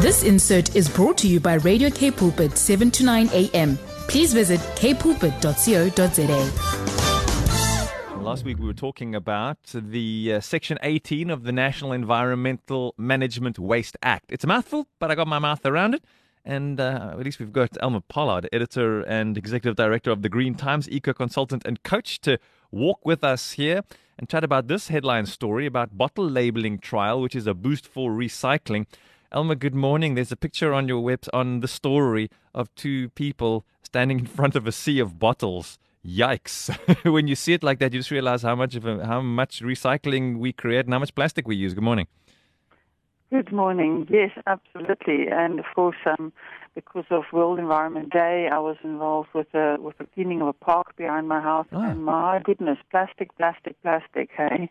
This insert is brought to you by Radio K Pulpit 7 to 9 a.m. Please visit kpulpit.co.za. Last week we were talking about the uh, Section 18 of the National Environmental Management Waste Act. It's a mouthful, but I got my mouth around it. And uh, at least we've got Elma Pollard, editor and executive director of the Green Times, eco consultant and coach, to walk with us here and chat about this headline story about bottle labeling trial, which is a boost for recycling. Elma, good morning. There's a picture on your web on the story of two people standing in front of a sea of bottles. Yikes! when you see it like that, you just realize how much of a, how much recycling we create and how much plastic we use. Good morning. Good morning. Yes, absolutely. And of course, um, because of World Environment Day, I was involved with the with the cleaning of a park behind my house. Oh. And my goodness, plastic, plastic, plastic. Hey,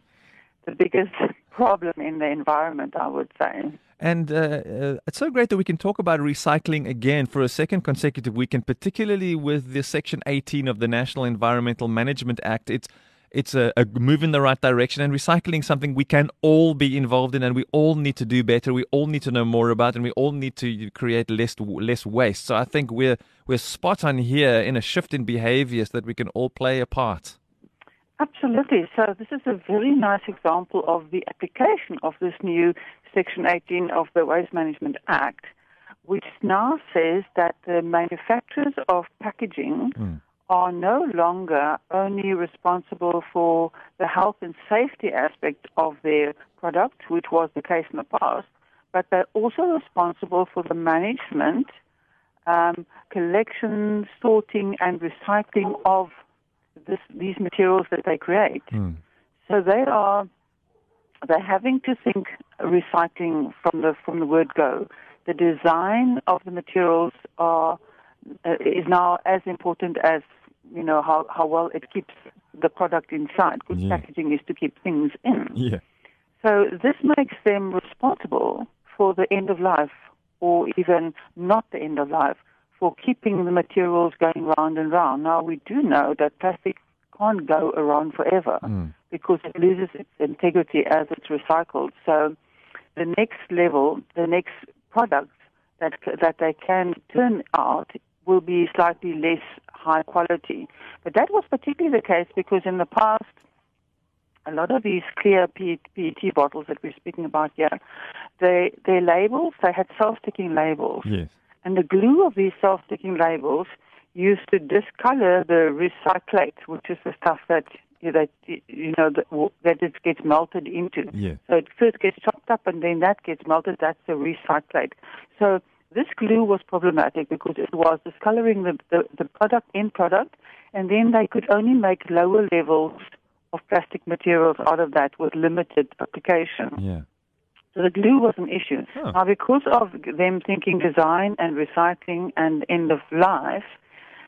the biggest problem in the environment, I would say. And uh, uh, it's so great that we can talk about recycling again for a second consecutive weekend, particularly with the Section 18 of the National Environmental Management Act. It's it's a, a, move in the right direction, and recycling something we can all be involved in, and we all need to do better. We all need to know more about, and we all need to create less less waste. So I think we're we're spot on here in a shift in behaviours that we can all play a part. Absolutely. So this is a very nice example of the application of this new Section 18 of the Waste Management Act, which now says that the manufacturers of packaging Mm. Are no longer only responsible for the health and safety aspect of their product, which was the case in the past, but they're also responsible for the management, um, collection, sorting, and recycling of this, these materials that they create. Mm. So they are they're having to think recycling from the from the word go. The design of the materials are uh, is now as important as you know how, how well it keeps the product inside. Good Yeah. packaging is to keep things in. Yeah. So this makes them responsible for the end of life, or even not the end of life, for keeping the materials going round and round. Now we do know that plastic can't go around forever Mm. because it loses its integrity as it's recycled. So the next level, the next product that that they can turn out will be slightly less high quality. But that was particularly the case because in the past, a lot of these clear PET bottles that we're speaking about here, they their labels they had self-sticking labels, Yes. and the glue of these self-sticking labels used to discolor the recyclate, which is the stuff that that you know that, that it gets melted into. Yeah. So it first gets chopped up and then that gets melted. That's the recyclate. So this glue was problematic because it was discoloring the, the, the product end product, and then they could only make lower levels of plastic materials out of that with limited application. Yeah. So the glue was an issue. Oh. Now, because of them thinking design and recycling and end of life,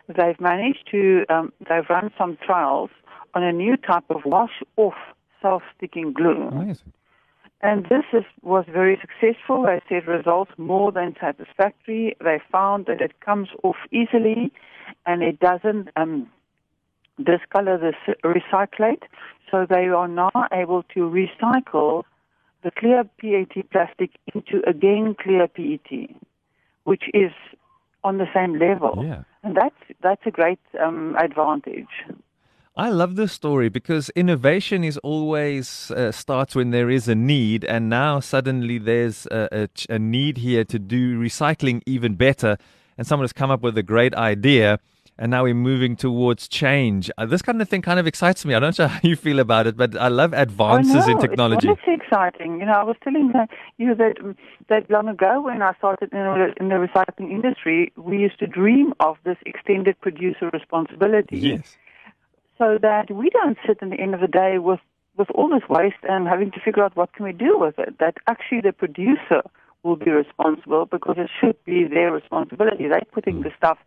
they've managed to, um, they've run some trials on a new type of wash-off self-sticking glue. Amazing. And this is, was very successful. They said results more than satisfactory. They found that it comes off easily and it doesn't um, discolor the recyclate. So they are now able to recycle the clear PET plastic into again clear PET, which is on the same level. Yeah. And that's, that's a great um, advantage. I love this story because innovation is always uh, starts when there is a need, and now suddenly there's a, a, a need here to do recycling even better, and someone has come up with a great idea, and now we're moving towards change. Uh, this kind of thing kind of excites me. I don't know how you feel about it, but I love advances oh, in technology. It's exciting. You know, I was telling uh, you that that long ago when I started in the, in the recycling industry, we used to dream of this extended producer responsibility. Yes. So that we don't sit at the end of the day with with all this waste and having to figure out what can we do with it. That actually the producer will be responsible because it should be their responsibility. They're putting the stuff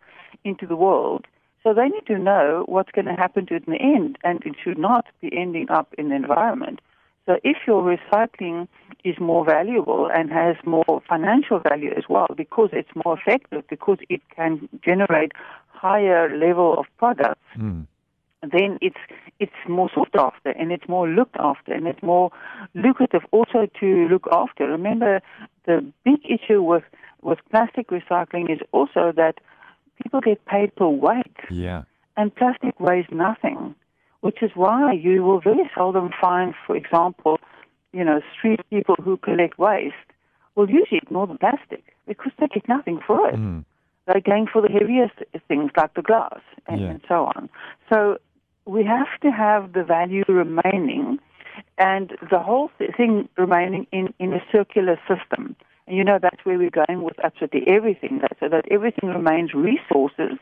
into the world. So they need to know what's going to happen to it in the end, and it should not be ending up in the environment. So if your recycling is more valuable and has more financial value as well, because it's more effective, because it can generate higher level of products, Mm. Then it's it's more sought after and it's more looked after and it's more lucrative also to look after. Remember, the big issue with with plastic recycling is also that people get paid per weight, Yeah. and plastic weighs nothing, which is why you will very seldom find, for example, you know, street people who collect waste will usually ignore the plastic because they get nothing for it. Mm. They're going for the heaviest things like the glass and, Yeah. and so on. So we have to have the value remaining and the whole thing remaining in, in a circular system. And you know that's where we're going with absolutely everything, that, so that everything remains resources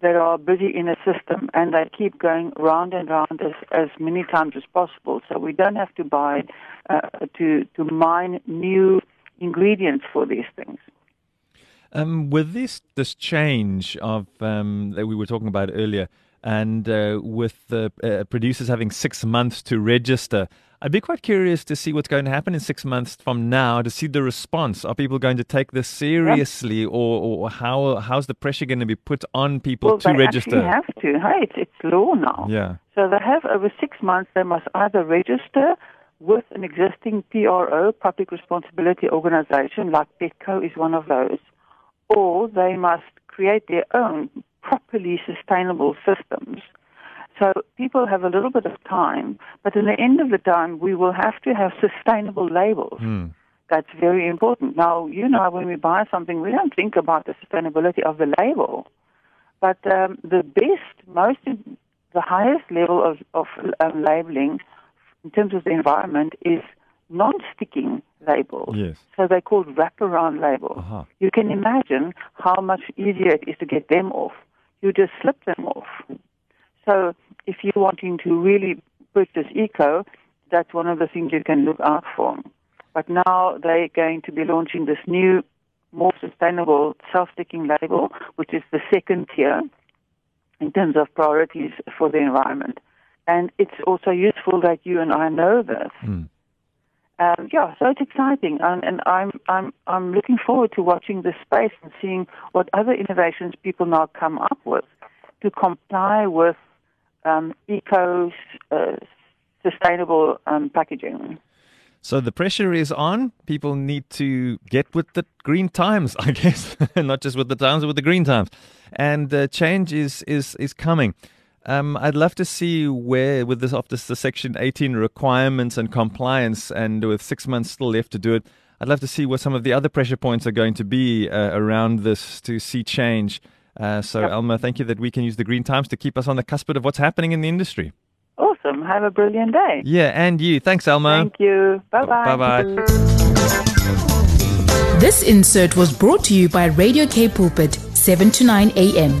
that are busy in a system and they keep going round and round as, as many times as possible. So we don't have to buy, uh, to, to mine new ingredients for these things. Um, with this this change of um, that we were talking about earlier, and uh, with the uh, producers having six months to register, I'd be quite curious to see what's going to happen in six months from now. To see the response. Are people going to take this seriously, or, or how how's the pressure going to be put on people well, to they register? actually have to. Hey, it's, it's law now. Yeah. So they have over six months. They must either register with an existing PRO, public responsibility organization, like Petco is one of those, or they must create their own properly sustainable systems. So people have a little bit of time, but in the end of the time, we will have to have sustainable labels. Hmm. That's very important. Now, you know, when we buy something, we don't think about the sustainability of the label, but um, the best, most, the highest level of, of um, labeling in terms of the environment is non-sticking labels. Yes. So they're called wraparound labels. Uh-huh. You can imagine how much easier it is to get them off. You just slip them off. So if you're wanting to really purchase eco, that's one of the things you can look out for. But now they're going to be launching this new, more sustainable self-sticking label, which is the second tier in terms of priorities for the environment. And it's also useful that you and I know this. Mm. Um, yeah, so it's exciting, and, and I'm I'm I'm looking forward to watching this space and seeing what other innovations people now come up with to comply with um, eco uh, sustainable um, packaging. So the pressure is on. People need to get with the green times, I guess, not just with the times, but with the green times. And uh, change is is is coming. Um, I'd love to see where, with this, of this, the Section 18 requirements and compliance, and with six months still left to do it, I'd love to see what some of the other pressure points are going to be uh, around this to see change. Uh, so, Yep. Elma, thank you that we can use the green times to keep us on the cusp of what's happening in the industry. Awesome. Have a brilliant day. Yeah, and you. Thanks, Elma. Thank you. Bye bye. Bye-bye. This insert was brought to you by Radio K Pulpit, 7 to 9 a.m.